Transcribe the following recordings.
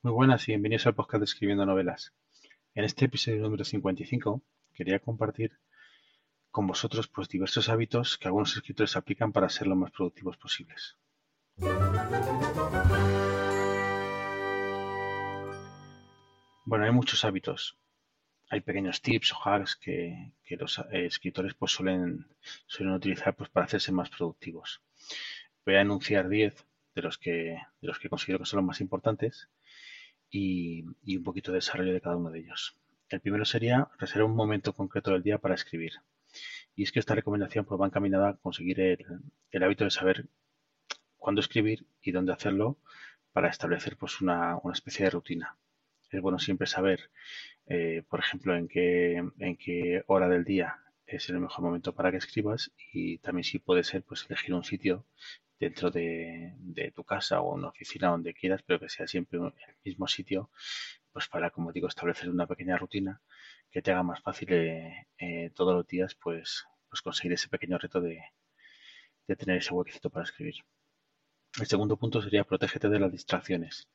Muy buenas y bienvenidos al podcast de Escribiendo Novelas. En este episodio número 55 quería compartir con vosotros pues diversos hábitos que algunos escritores aplican para ser lo más productivos posibles. Bueno, hay muchos hábitos. Hay pequeños tips o hacks que, los eh, escritores pues suelen, suelen utilizar pues para hacerse más productivos. Voy a enunciar 10 de los que, de los que considero que son los más importantes y, un poquito de desarrollo de cada uno de ellos. El primero sería reservar un momento concreto del día para escribir. Y es que esta recomendación pues, va encaminada a conseguir el, hábito de saber cuándo escribir y dónde hacerlo para establecer pues, una, especie de rutina. Es bueno siempre saber, eh, por ejemplo, en qué, en qué hora del día es el mejor momento para que escribas y también si puede ser pues elegir un sitio dentro de, tu casa o una oficina donde quieras, pero que sea siempre el mismo sitio, pues para, como digo, establecer una pequeña rutina que te haga más fácil eh, eh, todos los días, pues, pues conseguir ese pequeño reto de, tener ese huequecito para escribir. El segundo punto sería protégete de las distracciones.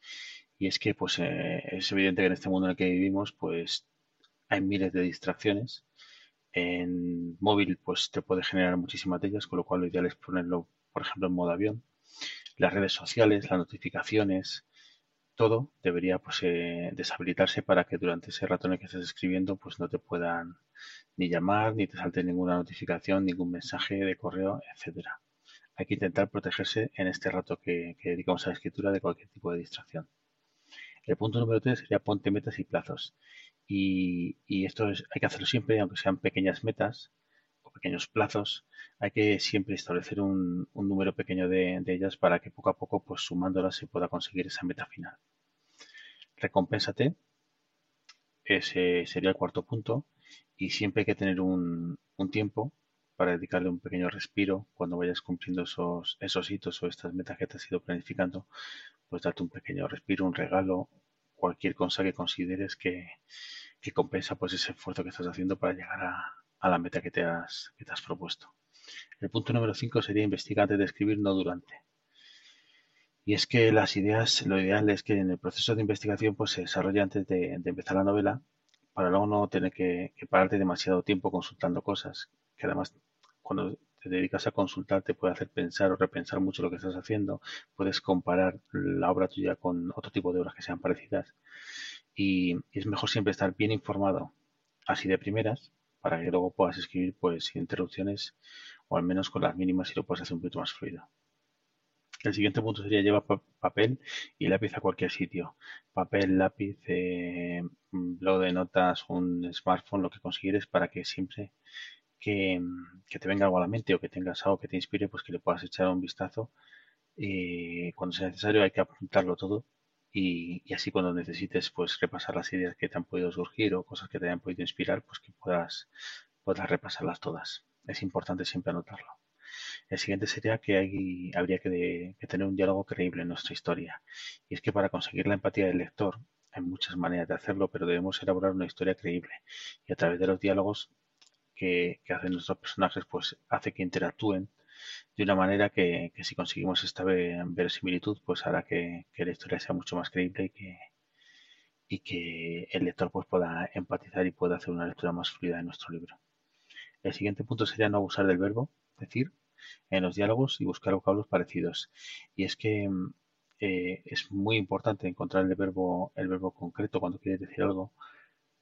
Y es que pues eh, es evidente que en este mundo en el que vivimos pues hay miles de distracciones. En móvil pues te puede generar muchísimas de con lo cual lo ideal es ponerlo por ejemplo en modo avión, las redes sociales, las notificaciones, todo debería pues, eh, deshabilitarse para que durante ese rato en el que estés escribiendo pues no te puedan ni llamar, ni te salte ninguna notificación, ningún mensaje de correo, etcétera. Hay que intentar protegerse en este rato que, dedicamos a la escritura de cualquier tipo de distracción. El punto número tres sería ponte metas y plazos. Y, y esto es, hay que hacerlo siempre, aunque sean pequeñas metas, pequeños plazos, hay que siempre establecer un, número pequeño de, ellas para que poco a poco, pues sumándolas, se pueda conseguir esa meta final. Recompénsate, ese sería el cuarto punto, y siempre hay que tener un, tiempo para dedicarle un pequeño respiro cuando vayas cumpliendo esos, esos hitos o estas metas que te has ido planificando, pues darte un pequeño respiro, un regalo, cualquier cosa que consideres que, compensa pues ese esfuerzo que estás haciendo para llegar a, a la meta que te has, que te has propuesto. El punto número 5 sería investigar antes de escribir, no durante. Y es que las ideas, lo ideal es que en el proceso de investigación pues, se desarrolle antes de, empezar la novela, para luego no tener que, pararte demasiado tiempo consultando cosas, que además cuando te dedicas a consultar te puede hacer pensar o repensar mucho lo que estás haciendo, puedes comparar la obra tuya con otro tipo de obras que sean parecidas y es mejor siempre estar bien informado así de primeras para que luego puedas escribir pues sin interrupciones o al menos con las mínimas y lo puedas hacer un poquito más fluido. El siguiente punto sería llevar papel y lápiz a cualquier sitio. Papel, lápiz, eh, blog de notas, un smartphone, lo que consiguieres para que siempre que, te venga algo a la mente o que tengas algo que te inspire, pues que le puedas echar un vistazo. y cuando sea necesario hay que apuntarlo todo y, así cuando necesites pues repasar las ideas que te han podido surgir o cosas que te hayan podido inspirar, pues que puedas, repasarlas todas. Es importante siempre anotarlo. El siguiente sería que hay, habría que, tener un diálogo creíble en nuestra historia. Y es que para conseguir la empatía del lector hay muchas maneras de hacerlo, pero debemos elaborar una historia creíble. Y a través de los diálogos que, que hacen nuestros personajes, pues hace que interactúen de una manera que, si conseguimos esta verosimilitud, pues hará que, la historia sea mucho más creíble y que, y que el lector pues, pueda empatizar y pueda hacer una lectura más fluida de nuestro libro. El siguiente punto sería no abusar del verbo, decir, en los diálogos y buscar vocablos parecidos. Y es que eh, es muy importante encontrar el verbo, el verbo concreto cuando quieres decir algo.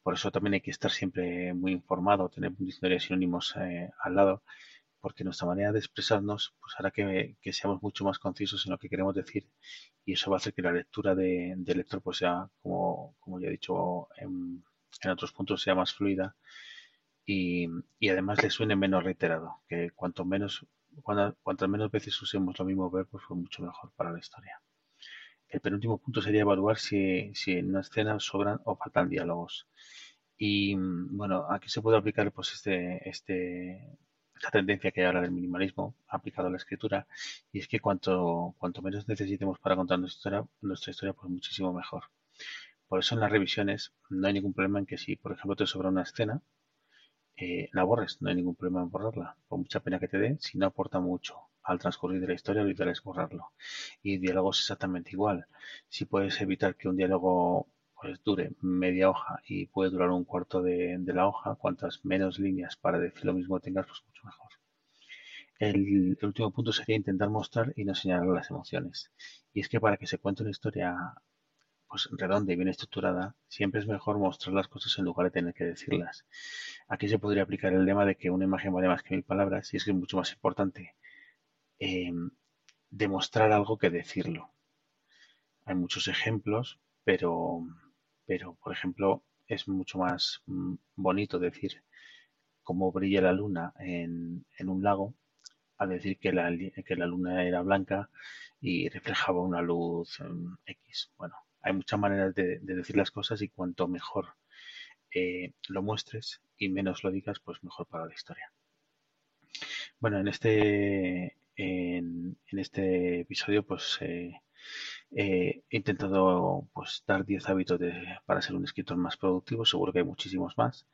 Por eso también hay que estar siempre muy informado, tener un diccionario de sinónimos eh, al lado porque nuestra manera de expresarnos pues hará que, seamos mucho más concisos en lo que queremos decir y eso va a hacer que la lectura de, del lector pues sea, como, como ya he dicho en, otros puntos, sea más fluida y, además le suene menos reiterado, que cuanto menos, cuantas menos veces usemos lo mismo verbo, pues mucho mejor para la historia. El penúltimo punto sería evaluar si, en una escena sobran o faltan diálogos. Y bueno, aquí se puede aplicar pues este, este esta tendencia que hay ahora del minimalismo aplicado a la escritura y es que cuanto, cuanto menos necesitemos para contar nuestra historia, nuestra historia, pues muchísimo mejor. Por eso en las revisiones no hay ningún problema en que si, por ejemplo, te sobra una escena, eh, la borres, no hay ningún problema en borrarla, por mucha pena que te dé, si no aporta mucho al transcurrir de la historia, es borrarlo. Y diálogos exactamente igual. Si puedes evitar que un diálogo pues dure media hoja y puede durar un cuarto de, la hoja, cuantas menos líneas para decir lo mismo tengas, pues mucho mejor. El, último punto sería intentar mostrar y no señalar las emociones. Y es que para que se cuente una historia pues redonda y bien estructurada, siempre es mejor mostrar las cosas en lugar de tener que decirlas. Aquí se podría aplicar el lema de que una imagen vale más que mil palabras y es que es mucho más importante em, demostrar algo que decirlo. Hay muchos ejemplos, pero pero por ejemplo es mucho más mm, bonito decir cómo brilla la luna en, un lago a decir que la, que la luna era blanca y reflejaba una luz mm, X. Bueno, hay muchas maneras de, decir las cosas y cuanto mejor eh, lo muestres y menos lo digas, pues mejor para la historia. Bueno, en este, este episodio pues eh, he intentado pues, dar 10 hábitos para ser un escritor más productivo, seguro que hay muchísimos más.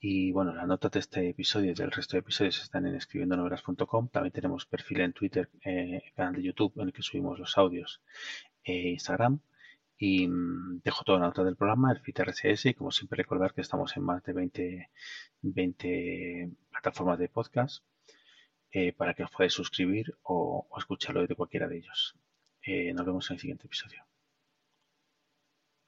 Y bueno, las notas de este episodio y del resto de episodios están en escribiendonovelas.com. También tenemos perfil en Twitter, eh, canal de YouTube en el que subimos los audios e Instagram. Y mm, dejo toda la nota del programa, el feed RSS, y como siempre recordar que estamos en más de 20, 20 plataformas de podcast eh, para que os podáis suscribir o, o escucharlo desde cualquiera de ellos. Eh, nos vemos en el siguiente episodio.